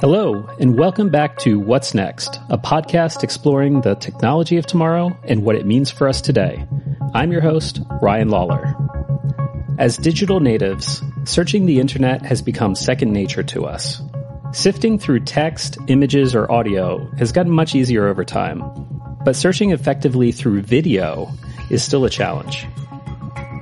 Hello, and welcome back to What's Next, a podcast exploring the technology of tomorrow and what it means for us today. I'm your host, Ryan Lawler. As digital natives, searching the internet has become second nature to us. Sifting through text, images, or audio has gotten much easier over time, but searching effectively through video is still a challenge.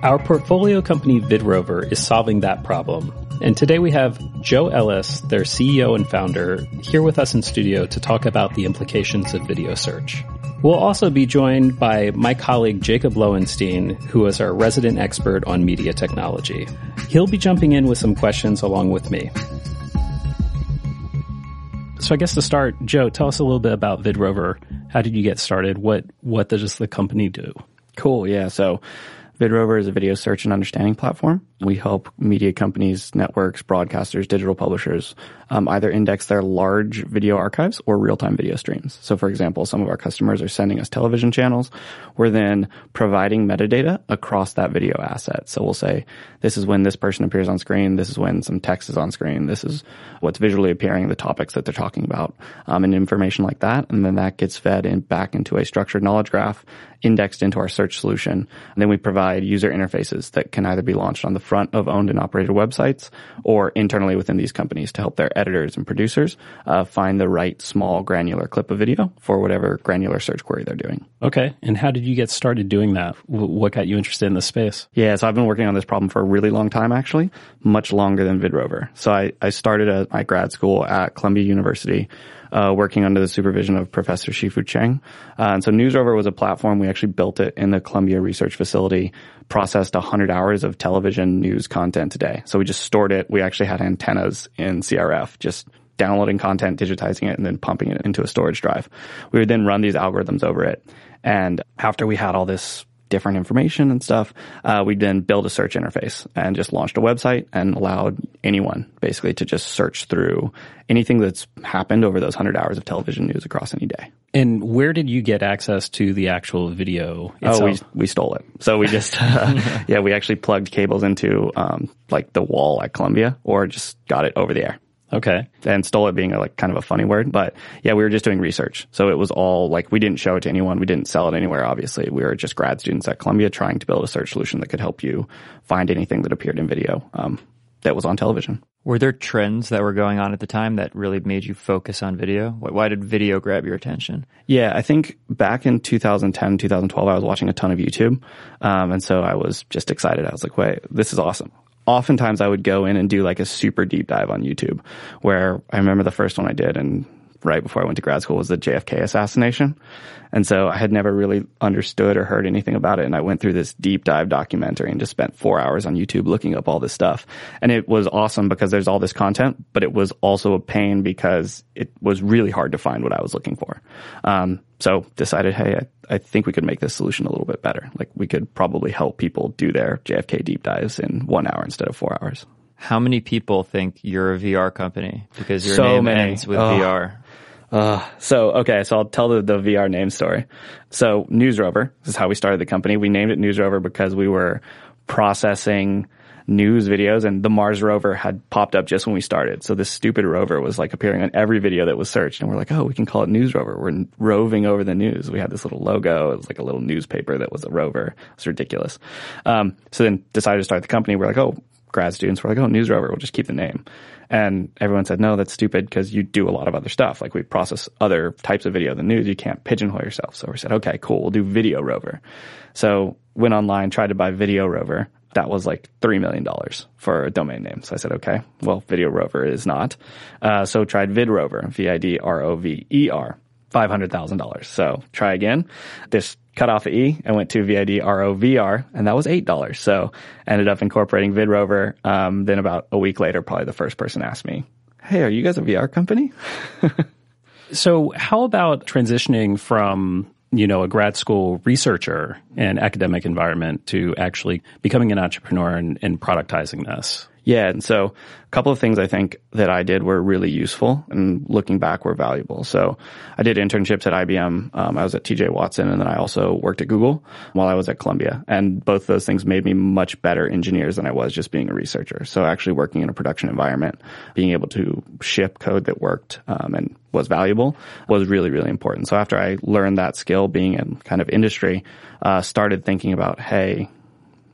Our portfolio company Vidrovr is solving that problem and today we have Joe Ellis, their CEO and founder, here with us in studio to talk about the implications of video search. We'll also be joined by my colleague Jacob Lowenstein, who is our resident expert on media technology. He'll be jumping in with some questions along with me. So I guess to start, Joe, tell us a little bit about Vidrovr. How did you get started? What what does the company do? Cool. Yeah. So Vidrovr is a video search and understanding platform. We help media companies, networks, broadcasters, digital publishers um, either index their large video archives or real-time video streams. So, for example, some of our customers are sending us television channels. We're then providing metadata across that video asset. So we'll say, this is when this person appears on screen. This is when some text is on screen. This is what's visually appearing, the topics that they're talking about, um, and information like that. And then that gets fed in back into a structured knowledge graph indexed into our search solution. And then we provide user interfaces that can either be launched on the front of owned and operated websites or internally within these companies to help their editors and producers uh, find the right small granular clip of video for whatever granular search query they're doing. Okay. And how did you get started doing that? What got you interested in this space? Yeah, so I've been working on this problem for a really long time, actually, much longer than Vidrovr. So I, I started at my grad school at Columbia University uh, working under the supervision of Professor Shih-Fu Chang. Uh, and so NewsRover was a platform. We actually built it in the Columbia Research Facility, processed 100 hours of television news content today. So we just stored it. We actually had antennas in CRF, just downloading content, digitizing it, and then pumping it into a storage drive. We would then run these algorithms over it. And after we had all this different information and stuff, uh, we then built a search interface and just launched a website and allowed anyone basically to just search through anything that's happened over those 100 hours of television news across any day. And where did you get access to the actual video itself? Oh, we, we stole it. So we just, uh, yeah, we actually plugged cables into, um, like the wall at Columbia or just got it over the air. Okay. And stole it being a, like kind of a funny word, but yeah, we were just doing research. So it was all like we didn't show it to anyone. We didn't sell it anywhere. Obviously, we were just grad students at Columbia trying to build a search solution that could help you find anything that appeared in video um, that was on television. Were there trends that were going on at the time that really made you focus on video? Why did video grab your attention? Yeah, I think back in 2010, 2012, I was watching a ton of YouTube. Um, and so I was just excited. I was like, wait, this is awesome oftentimes I would go in and do like a super deep dive on YouTube where I remember the first one I did and right before I went to grad school was the JFK assassination. And so I had never really understood or heard anything about it. And I went through this deep dive documentary and just spent four hours on YouTube looking up all this stuff. And it was awesome because there's all this content, but it was also a pain because it was really hard to find what I was looking for. Um, so decided, hey, I, I think we could make this solution a little bit better. Like we could probably help people do their JFK deep dives in one hour instead of four hours. How many people think you're a VR company because your so name many. ends with oh. VR? Uh, so, okay, so I'll tell the, the VR name story. So, NewsRover, this is how we started the company. We named it NewsRover because we were processing news videos and the Mars rover had popped up just when we started. So this stupid rover was like appearing on every video that was searched and we're like, oh, we can call it News Rover. We're roving over the news. We had this little logo. It was like a little newspaper that was a rover. It's ridiculous. Um, so then decided to start the company. We're like, oh, grad students were like, oh, News Rover, we'll just keep the name. And everyone said, no, that's stupid because you do a lot of other stuff. Like we process other types of video than news. You can't pigeonhole yourself. So we said, okay, cool. We'll do Video Rover. So went online, tried to buy Video Rover. That was like $3 million for a domain name. So I said, okay, well, Video Rover is not. Uh, so tried VidRover, V-I-D-R-O-V-E-R. $500,000. So try again. This cut off E and went to VIDROVR, and that was $8. So ended up incorporating Vidrovr. Um, then about a week later, probably the first person asked me, Hey, are you guys a VR company? so how about transitioning from you know, a grad school researcher and academic environment to actually becoming an entrepreneur and, and productizing this? Yeah, and so a couple of things I think that I did were really useful and looking back were valuable. So I did internships at IBM. Um, I was at TJ Watson and then I also worked at Google while I was at Columbia. And both those things made me much better engineers than I was just being a researcher. So actually working in a production environment, being able to ship code that worked um, and was valuable was really, really important. So after I learned that skill being in kind of industry, uh, started thinking about, hey,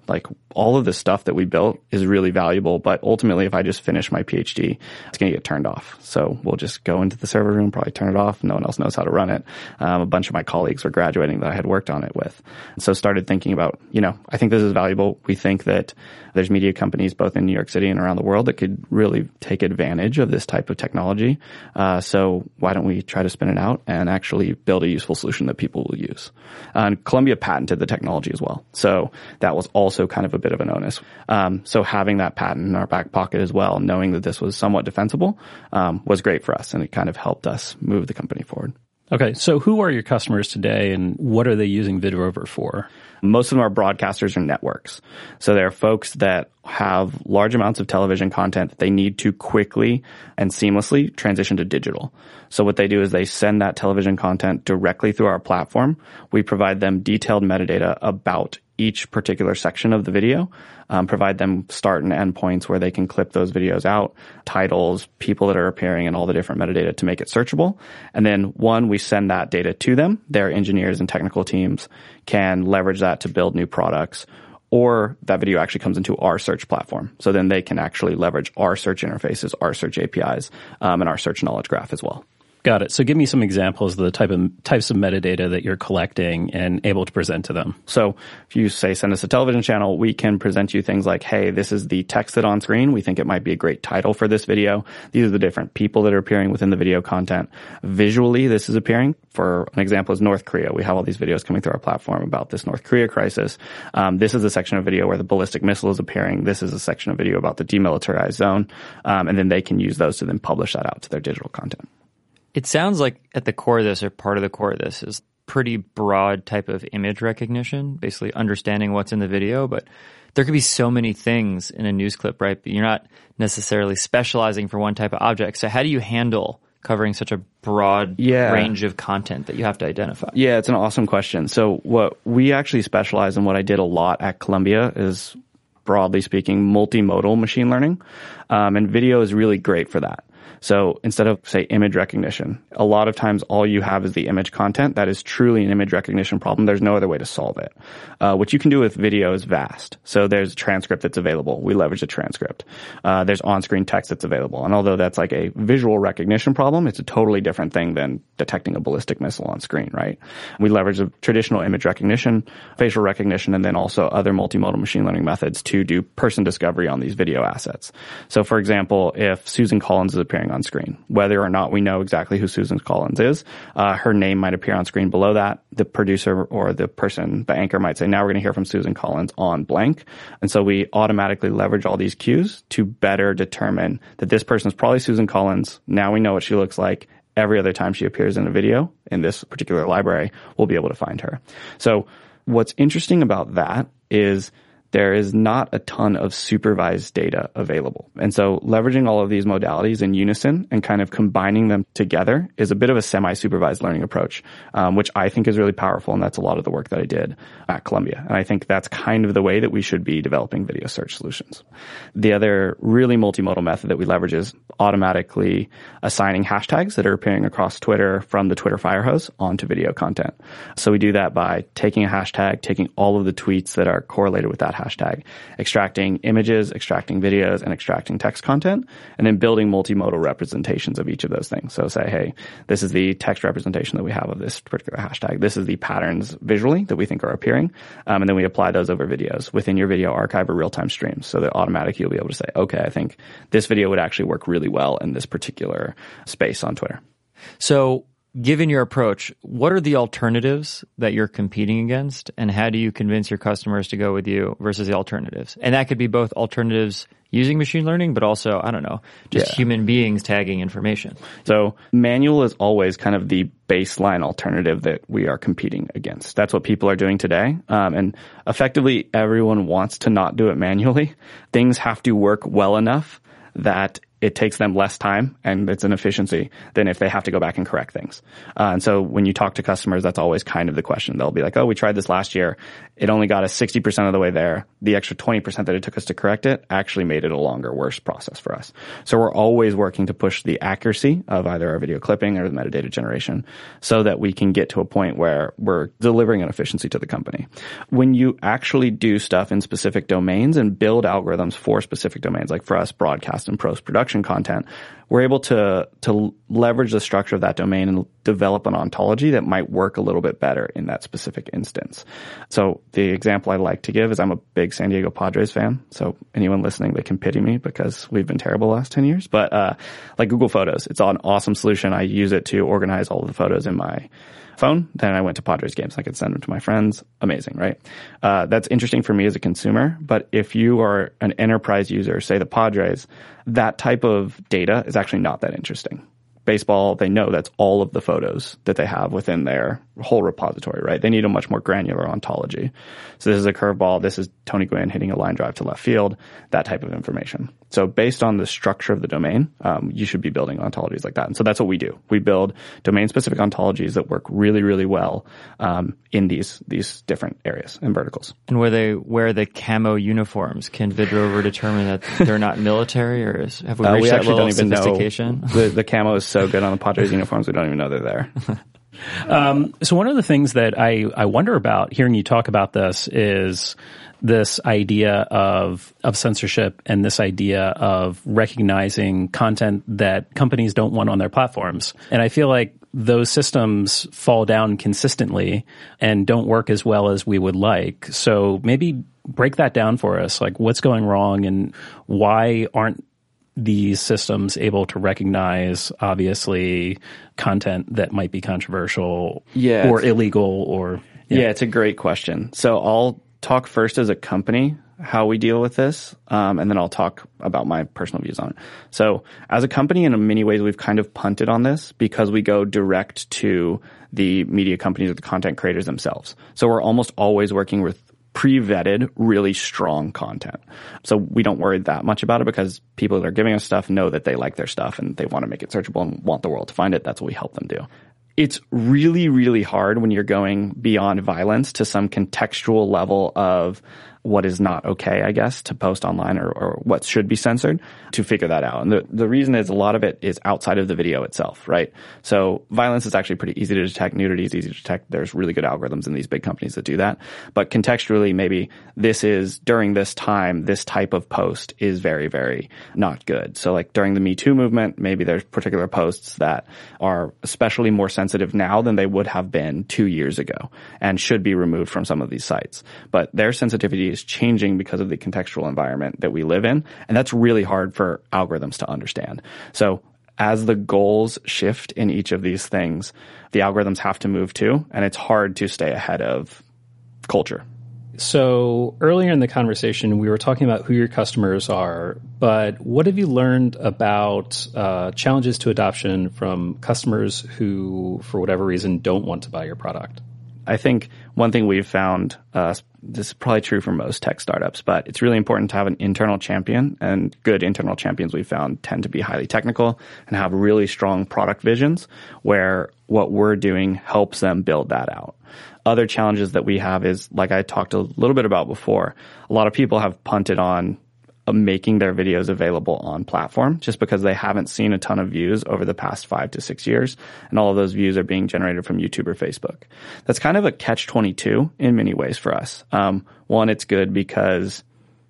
like all of the stuff that we built is really valuable, but ultimately if I just finish my PhD, it's going to get turned off. So we'll just go into the server room, probably turn it off. No one else knows how to run it. Um, a bunch of my colleagues were graduating that I had worked on it with. So started thinking about, you know, I think this is valuable. We think that there's media companies both in New York City and around the world that could really take advantage of this type of technology. Uh, so why don't we try to spin it out and actually build a useful solution that people will use? And Columbia patented the technology as well. So that was also kind of a bit of an onus. Um, so having that patent in our back pocket as well, knowing that this was somewhat defensible, um, was great for us, and it kind of helped us move the company forward. Okay, so who are your customers today, and what are they using Vidrovr for? Most of them are broadcasters or networks. So they're folks that have large amounts of television content that they need to quickly and seamlessly transition to digital. So what they do is they send that television content directly through our platform. We provide them detailed metadata about each particular section of the video, um, provide them start and end points where they can clip those videos out, titles, people that are appearing, and all the different metadata to make it searchable. And then one, we send that data to them. Their engineers and technical teams can leverage that to build new products. Or that video actually comes into our search platform. So then they can actually leverage our search interfaces, our search APIs, um, and our search knowledge graph as well. Got it. So give me some examples of the type of types of metadata that you're collecting and able to present to them. So if you say send us a television channel, we can present you things like, hey, this is the text that on screen. We think it might be a great title for this video. These are the different people that are appearing within the video content. Visually, this is appearing. For an example is North Korea. We have all these videos coming through our platform about this North Korea crisis. Um, this is a section of video where the ballistic missile is appearing. This is a section of video about the demilitarized zone. Um, and then they can use those to then publish that out to their digital content. It sounds like at the core of this, or part of the core of this, is pretty broad type of image recognition, basically understanding what's in the video. But there could be so many things in a news clip, right? But you're not necessarily specializing for one type of object. So how do you handle covering such a broad Yeah. range of content that you have to identify? Yeah, it's an awesome question. So what we actually specialize in what I did a lot at Columbia is broadly speaking, multimodal machine learning. Um, and video is really great for that. So instead of say image recognition, a lot of times all you have is the image content. That is truly an image recognition problem. There's no other way to solve it. Uh, what you can do with video is vast. So there's a transcript that's available. We leverage a transcript. Uh, there's on-screen text that's available. And although that's like a visual recognition problem, it's a totally different thing than detecting a ballistic missile on screen, right? We leverage a traditional image recognition, facial recognition, and then also other multimodal machine learning methods to do person discovery on these video assets. So for example, if Susan Collins is appearing on screen, whether or not we know exactly who Susan Collins is, uh, her name might appear on screen below that. The producer or the person, the anchor might say, now we're going to hear from Susan Collins on blank. And so we automatically leverage all these cues to better determine that this person is probably Susan Collins. Now we know what she looks like every other time she appears in a video in this particular library, we'll be able to find her. So what's interesting about that is there is not a ton of supervised data available. And so leveraging all of these modalities in unison and kind of combining them together is a bit of a semi-supervised learning approach, um, which I think is really powerful. And that's a lot of the work that I did at Columbia. And I think that's kind of the way that we should be developing video search solutions. The other really multimodal method that we leverage is automatically assigning hashtags that are appearing across Twitter from the Twitter Firehose onto video content. So we do that by taking a hashtag, taking all of the tweets that are correlated with that hashtag, extracting images, extracting videos, and extracting text content, and then building multimodal representations of each of those things. So say, hey, this is the text representation that we have of this particular hashtag. This is the patterns visually that we think are appearing. Um, and then we apply those over videos within your video archive or real-time streams so that automatically you'll be able to say, okay, I think this video would actually work really well in this particular space on Twitter. So given your approach, what are the alternatives that you're competing against, and how do you convince your customers to go with you versus the alternatives? And that could be both alternatives using machine learning, but also, I don't know, just Yeah. human beings tagging information. So manual is always kind of the baseline alternative that we are competing against. That's what people are doing today. Um, and effectively everyone wants to not do it manually. Things have to work well enough that it takes them less time and it's an efficiency than if they have to go back and correct things. Uh, and so when you talk to customers, that's always kind of the question. They'll be like, oh, we tried this last year. It only got us 60% of the way there. The extra 20% that it took us to correct it actually made it a longer, worse process for us. So we're always working to push the accuracy of either our video clipping or the metadata generation so that we can get to a point where we're delivering an efficiency to the company. When you actually do stuff in specific domains and build algorithms for specific domains, like for us, broadcast and post production content, we're able to, to leverage the structure of that domain and develop an ontology that might work a little bit better in that specific instance. So the example I like to give is I'm a big San Diego Padres fan. So anyone listening, they can pity me because we've been terrible the last 10 years. But, uh, like Google Photos, it's an awesome solution. I use it to organize all of the photos in my phone. Then I went to Padres games. I could send them to my friends. Amazing, right? Uh, that's interesting for me as a consumer. But if you are an enterprise user, say the Padres, that type of data is actually not that interesting. Baseball, they know that's all of the photos that they have within their whole repository, right? They need a much more granular ontology. So this is a curveball. This is Tony Gwynn hitting a line drive to left field, that type of information. So based on the structure of the domain, um, you should be building ontologies like that. And so that's what we do. We build domain specific ontologies that work really, really well um, in these these different areas and verticals. And where they wear the camo uniforms, can Vidrovr determine that they're not military, or is, have we Uh, reached we that actually level don't of even know. sophistication? The, the camo is so good on the Padres uniforms, we don't even know they're there. So one of the things that I, I wonder about hearing you talk about this is this idea of of censorship and this idea of recognizing content that companies don't want on their platforms. And I feel like those systems fall down consistently and don't work as well as we would like. So maybe break that down for us. Like what's going wrong and why aren't these systems able to recognize obviously content that might be controversial Yeah, or illegal or Yeah. it's a great question. So I'll talk first as a company how we deal with this, um, and then I'll talk about my personal views on it. So as a company, in many ways, we've kind of punted on this because we go direct to the media companies or the content creators themselves. So we're almost always working with pre-vetted, really strong content. So we don't worry that much about it because people that are giving us stuff know that they like their stuff and they want to make it searchable and want the world to find it. That's what we help them do. It's really, really hard when you're going beyond violence to some contextual level of what is not okay, I guess, to post online or, or what should be censored to figure that out. And the, the reason is a lot of it is outside of the video itself, right? So violence is actually pretty easy to detect. Nudity is easy to detect. There's really good algorithms in these big companies that do that. But contextually, maybe this is during this time, this type of post is very, very not good. So like during the Me Too movement, maybe there's particular posts that are especially more sensitive now than they would have been two years ago and should be removed from some of these sites. But their sensitivity is changing because of the contextual environment that we live in. And that's really hard for algorithms to understand. So as the goals shift in each of these things, the algorithms have to move too. And it's hard to stay ahead of culture. So earlier in the conversation, we were talking about who your customers are, but what have you learned about uh, challenges to adoption from customers who, for whatever reason, don't want to buy your product? I think one thing we've found, uh, this is probably true for most tech startups, but it's really important to have an internal champion and good internal champions we've found tend to be highly technical and have really strong product visions where what we're doing helps them build that out. Other challenges that we have is, like I talked a little bit about before, a lot of people have punted on making their videos available on platform just because they haven't seen a ton of views over the past five to six years. And all of those views are being generated from YouTube or Facebook. That's kind of a catch 22 in many ways for us. Um, one, it's good because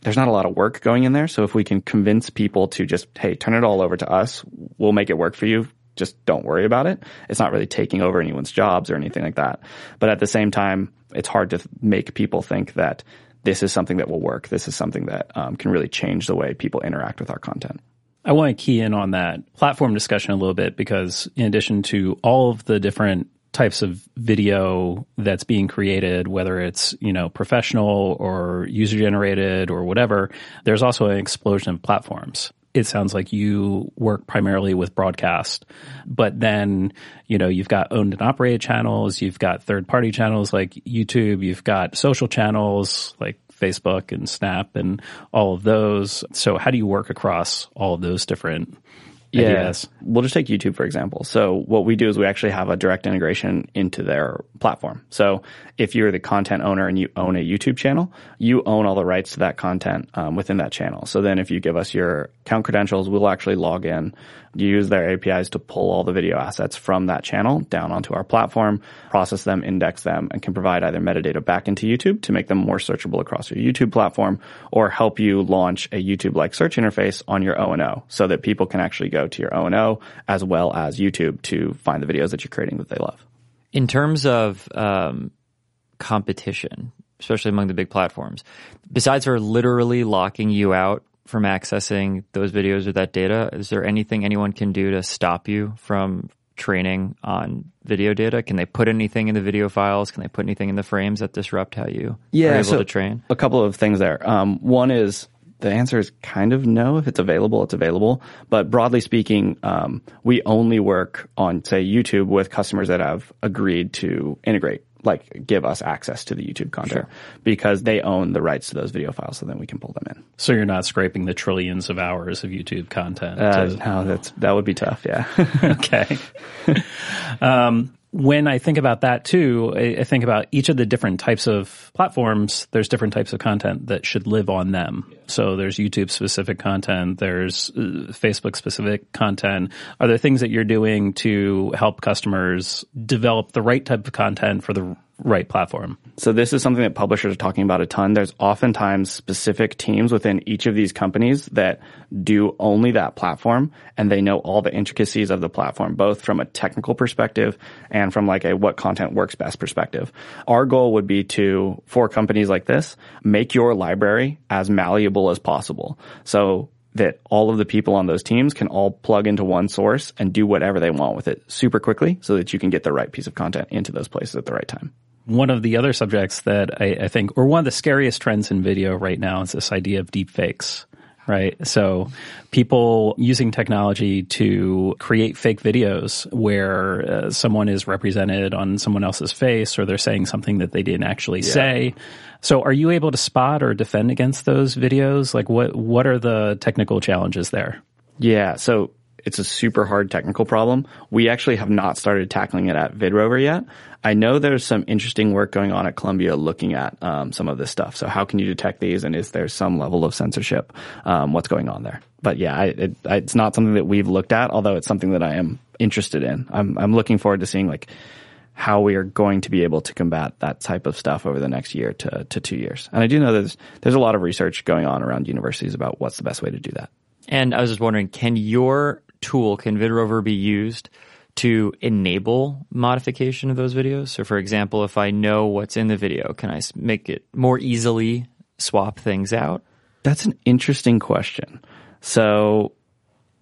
there's not a lot of work going in there. So if we can convince people to just, hey, turn it all over to us, we'll make it work for you. Just don't worry about it. It's not really taking over anyone's jobs or anything like that. But at the same time, it's hard to make people think that this is something that will work. This is something that um, can really change the way people interact with our content. I want to key in on that platform discussion a little bit because in addition to all of the different types of video that's being created, whether it's, you know, professional or user generated or whatever, there's also an explosion of platforms. It sounds like you work primarily with broadcast, but then, you know, you've got owned and operated channels, you've got third party channels like YouTube, you've got social channels like Facebook and Snap and all of those. So how do you work across all of those different yeah. ideas? We'll just take YouTube, for example. So what we do is we actually have a direct integration into their platform. So if you're the content owner and you own a YouTube channel, you own all the rights to that content um, within that channel. So then if you give us your account credentials, we'll actually log in, use their APIs to pull all the video assets from that channel down onto our platform, process them, index them, and can provide either metadata back into YouTube to make them more searchable across your YouTube platform or help you launch a YouTube-like search interface on your O&O so that people can actually go to your O&O as well as YouTube to find the videos that you're creating that they love. In terms of um, competition, especially among the big platforms, besides for literally locking you out from accessing those videos or that data, is there anything anyone can do to stop you from training on video data? Can they put anything in the video files? Can they put anything in the frames that disrupt how you Yeah, are able so- to train? A couple of things there. Um, one is the answer is kind of no. If it's available, it's available. But broadly speaking, um, we only work on, say, YouTube with customers that have agreed to integrate, like give us access to the YouTube content because they own the rights to those video files. So then we can pull them in. So you're not scraping the trillions of hours of YouTube content. Uh, to- no, that's, that would be tough. Yeah. okay. um, when I think about that too, I, I think about each of the different types of platforms. There's different types of content that should live on them. So there's YouTube specific content. There's uh, Facebook specific content. Are there things that you're doing to help customers develop the right type of content for the right platform? So this is something that publishers are talking about a ton. There's oftentimes specific teams within each of these companies that do only that platform and they know all the intricacies of the platform, both from a technical perspective and from like a what content works best perspective. Our goal would be to, for companies like this, make your library as malleable as possible. So that all of the people on those teams can all plug into one source and do whatever they want with it super quickly so that you can get the right piece of content into those places at the right time. One of the other subjects that I, I think, or one of the scariest trends in video right now is this idea of deep fakes. Right. So people using technology to create fake videos where uh, someone is represented on someone else's face or they're saying something that they didn't actually say. So are you able to spot or defend against those videos? Like what, what are the technical challenges there? Yeah, so it's a super hard technical problem. We actually have not started tackling it at Vidrovr yet. I know there's some interesting work going on at Columbia looking at um, some of this stuff. So how can you detect these, and is there some level of censorship? Um, what's going on there? But yeah, I, it, it's not something that we've looked at, although it's something that I am interested in. I'm, I'm looking forward to seeing like how we are going to be able to combat that type of stuff over the next year to, to two years. And I do know there's there's a lot of research going on around universities about what's the best way to do that. And I was just wondering, can your tool, can Vidrovr be used to enable modification of those videos? So for example, if I know what's in the video, can I make it more easily swap things out? That's an interesting question. So,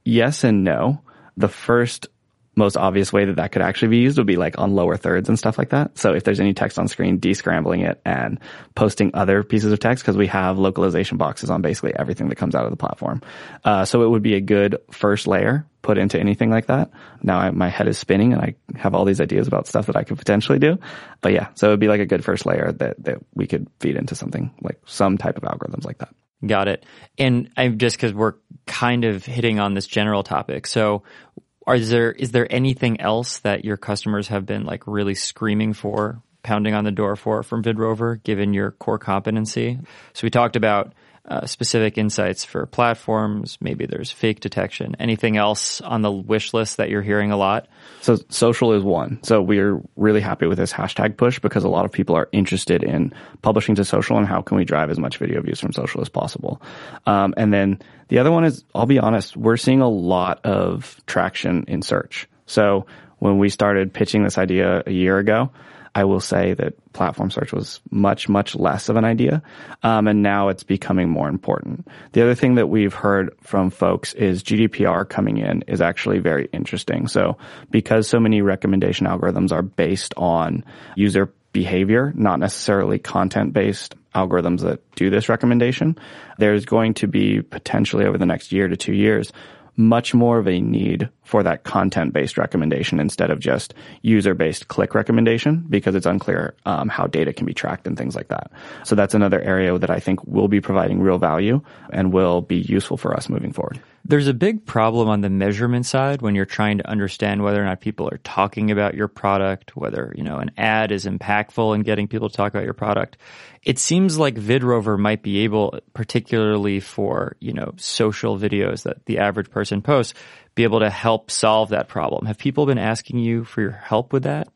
yes and no. The first most obvious way that that could actually be used would be like on lower thirds and stuff like that. So if there's any text on screen, descrambling it and posting other pieces of text because we have localization boxes on basically everything that comes out of the platform. Uh, so it would be a good first layer put into anything like that. Now I, my head is spinning and I have all these ideas about stuff that I could potentially do. But yeah, so it would be like a good first layer that, that we could feed into something like some type of algorithms like that. Got it. And I'm just because we're kind of hitting on this general topic. So are there, is there anything else that your customers have been like really screaming for, pounding on the door for from Vidrovr, given your core competency? So we talked about uh, specific insights for platforms. Maybe there's fake detection. Anything else on the wish list that you're hearing a lot? So social is one. So we're really happy with this hashtag push because a lot of people are interested in publishing to social and how can we drive as much video views from social as possible. Um, and then the other one is, I'll be honest, we're seeing a lot of traction in search. So when we started pitching this idea a year ago, I will say that platform search was much, much less of an idea. Um, and now it's becoming more important. The other thing that we've heard from folks is GDPR coming in is actually very interesting. So because so many recommendation algorithms are based on user behavior, not necessarily content based algorithms that do this recommendation, there's going to be potentially over the next year to two years much more of a need for that content based recommendation instead of just user based click recommendation because it's unclear um, how data can be tracked and things like that. So that's another area that I think will be providing real value and will be useful for us moving forward. There's a big problem on the measurement side when you're trying to understand whether or not people are talking about your product, whether, you know, an ad is impactful in getting people to talk about your product. It seems like Vidrovr might be able, particularly for, you know, social videos that the average person posts, be able to help solve that problem. Have people been asking you for your help with that?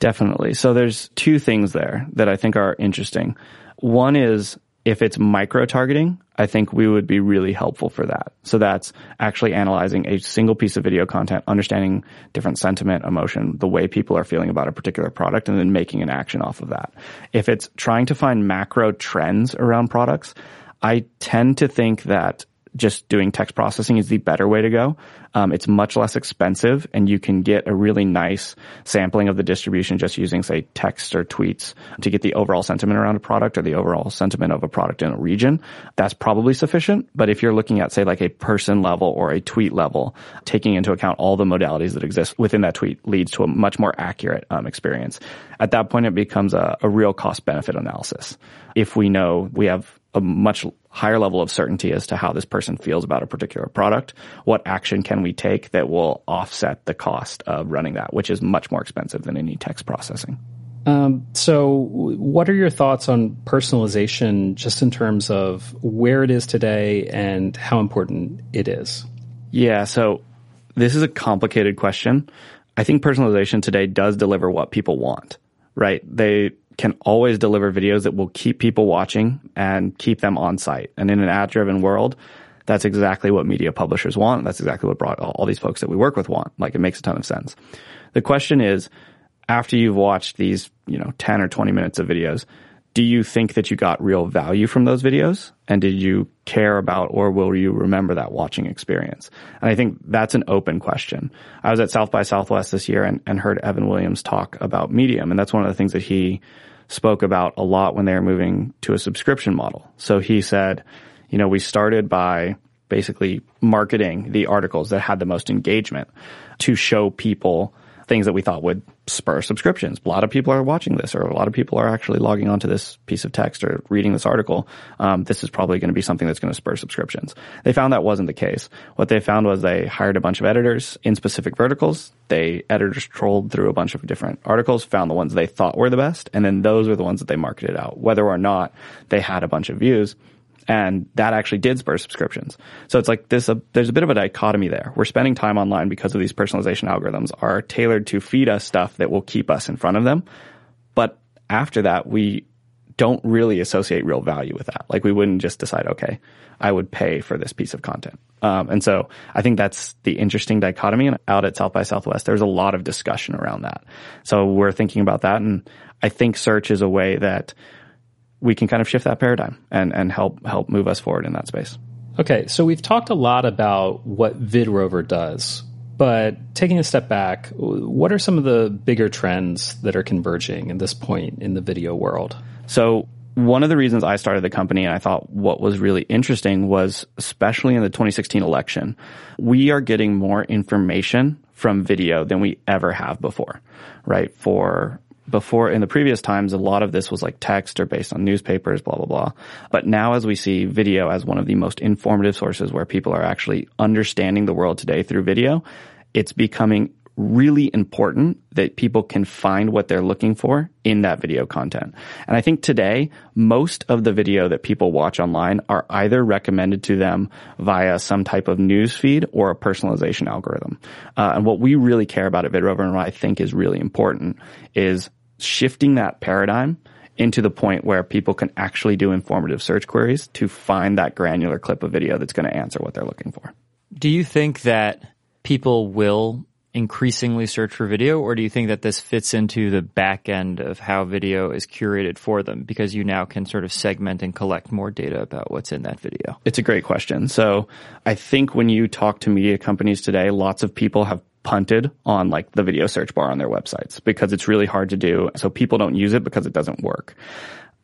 Definitely. So there's two things there that I think are interesting. One is if it's micro targeting, I think we would be really helpful for that. So that's actually analyzing a single piece of video content, understanding different sentiment, emotion, the way people are feeling about a particular product, and then making an action off of that. If it's trying to find macro trends around products, I tend to think that just doing text processing is the better way to go. Um, it's much less expensive and you can get a really nice sampling of the distribution just using, say, text or tweets to get the overall sentiment around a product or the overall sentiment of a product in a region. That's probably sufficient. But if you're looking at, say, like a person level or a tweet level, taking into account all the modalities that exist within that tweet leads to a much more accurate um, experience. At that point, it becomes a, a real cost benefit analysis. If we know we have a much higher level of certainty as to how this person feels about a particular product. What action can we take that will offset the cost of running that, which is much more expensive than any text processing? Um, so, what are your thoughts on personalization just in terms of where it is today and how important it is? Yeah, so this is a complicated question. I think personalization today does deliver what people want, right? They can always deliver videos that will keep people watching and keep them on site. And in an ad driven world, that's exactly what media publishers want. That's exactly what all these folks that we work with want. Like it makes a ton of sense. The question is, after you've watched these, you know, 10 or 20 minutes of videos, do you think that you got real value from those videos? And did you care about or will you remember that watching experience? And I think that's an open question. I was at South by Southwest this year and, and heard Evan Williams talk about Medium. And that's one of the things that he spoke about a lot when they were moving to a subscription model. So he said, you know, we started by basically marketing the articles that had the most engagement to show people things that we thought would spur subscriptions. A lot of people are watching this, or a lot of people are actually logging onto this piece of text or reading this article. Um, this is probably going to be something that's going to spur subscriptions. They found that wasn't the case. What they found was they hired a bunch of editors in specific verticals. They editors trolled through a bunch of different articles, found the ones they thought were the best, and then those were the ones that they marketed out, whether or not they had a bunch of views and that actually did spur subscriptions. So it's like this, uh, there's a bit of a dichotomy there. We're spending time online because of these personalization algorithms are tailored to feed us stuff that will keep us in front of them. But after that, we don't really associate real value with that. Like we wouldn't just decide, okay, I would pay for this piece of content. Um, and so I think that's the interesting dichotomy. And out at South by Southwest, there's a lot of discussion around that. So we're thinking about that. And I think search is a way that we can kind of shift that paradigm and, and help help move us forward in that space. Okay, so we've talked a lot about what Vidrovr does, but taking a step back, what are some of the bigger trends that are converging at this point in the video world? So one of the reasons I started the company and I thought what was really interesting was especially in the 2016 election, we are getting more information from video than we ever have before, right? For before in the previous times, a lot of this was like text or based on newspapers, blah, blah, blah. But now as we see video as one of the most informative sources where people are actually understanding the world today through video, it's becoming really important that people can find what they're looking for in that video content. And I think today, most of the video that people watch online are either recommended to them via some type of news feed or a personalization algorithm. Uh, and what we really care about at Vidrovr and what I think is really important is shifting that paradigm into the point where people can actually do informative search queries to find that granular clip of video that's going to answer what they're looking for. Do you think that people will increasingly search for video, or do you think that this fits into the back end of how video is curated for them because you now can sort of segment and collect more data about what's in that video? It's a great question. So I think when you talk to media companies today, lots of people have punted on like the video search bar on their websites because it's really hard to do. So people don't use it because it doesn't work.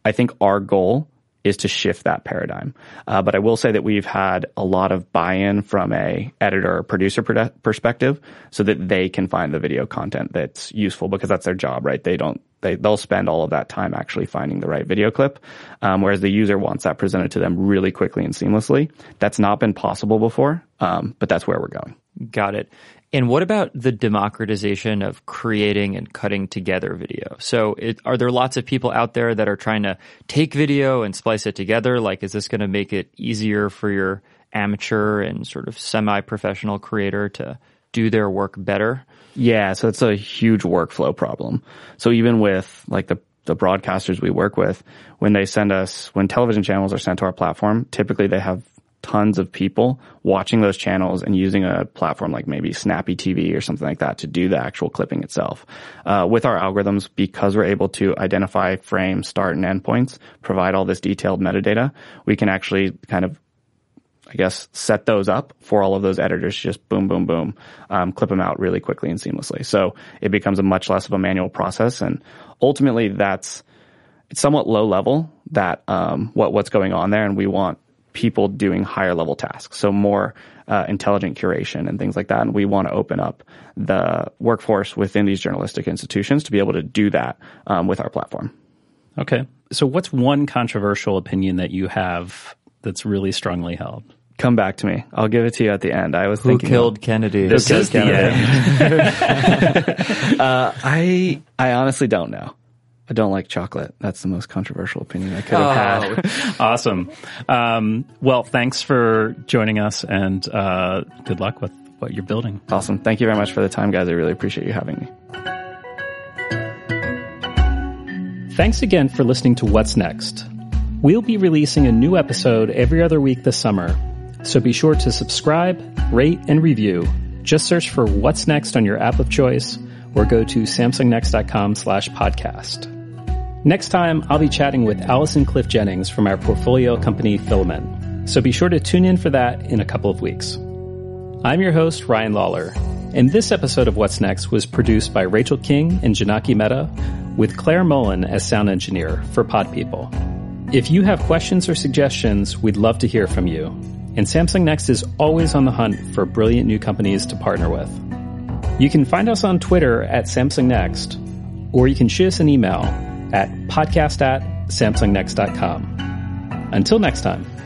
I think our goal is to shift that paradigm. Uh, but I will say that we've had a lot of buy-in from a editor or producer perspective so that they can find the video content that's useful because that's their job, right? They don't, they, they'll spend all of that time actually finding the right video clip. Um, whereas the user wants that presented to them really quickly and seamlessly. That's not been possible before. Um, but that's where we're going. Got it. And what about the democratization of creating and cutting together video? So it, are there lots of people out there that are trying to take video and splice it together? Like, is this going to make it easier for your amateur and sort of semi-professional creator to do their work better? Yeah. So it's a huge workflow problem. So even with like the the broadcasters we work with, when they send us, when television channels are sent to our platform, typically they have tons of people watching those channels and using a platform like maybe Snappy TV or something like that to do the actual clipping itself. Uh, with our algorithms, because we're able to identify frame, start, and endpoints, provide all this detailed metadata, we can actually kind of I guess set those up for all of those editors just boom, boom, boom, um, clip them out really quickly and seamlessly. So it becomes a much less of a manual process, and ultimately that's it's somewhat low level that um, what what's going on there, and we want people doing higher level tasks. So more uh, intelligent curation and things like that. And we want to open up the workforce within these journalistic institutions to be able to do that um, with our platform. Okay. So what's one controversial opinion that you have that's really strongly held? Come back to me. I'll give it to you at the end. I was Who thinking killed of, Kennedy. This is the end. uh, I I honestly don't know. I don't like chocolate. That's the most controversial opinion I could have oh. had. awesome. Um, well, thanks for joining us and uh, good luck with what you're building. Awesome. Thank you very much for the time, guys. I really appreciate you having me. Thanks again for listening to What's Next. We'll be releasing a new episode every other week this summer, so be sure to subscribe, rate, and review. Just search for What's Next on your app of choice or go to samsungnext.com slash podcast. Next time, I'll be chatting with Allison Clift-Jennings from our portfolio company Filament. So be sure to tune in for that in a couple of weeks. I'm your host, Ryan Lawler, and this episode of What's Next was produced by Rachel King and Janaki Mehta with Claire Mullen as sound engineer for Pod People. If you have questions or suggestions, we'd love to hear from you. And Samsung Next is always on the hunt for brilliant new companies to partner with. You can find us on Twitter at Samsung Next, or you can shoot us an email at podcast at samsungnext.com. Until next time.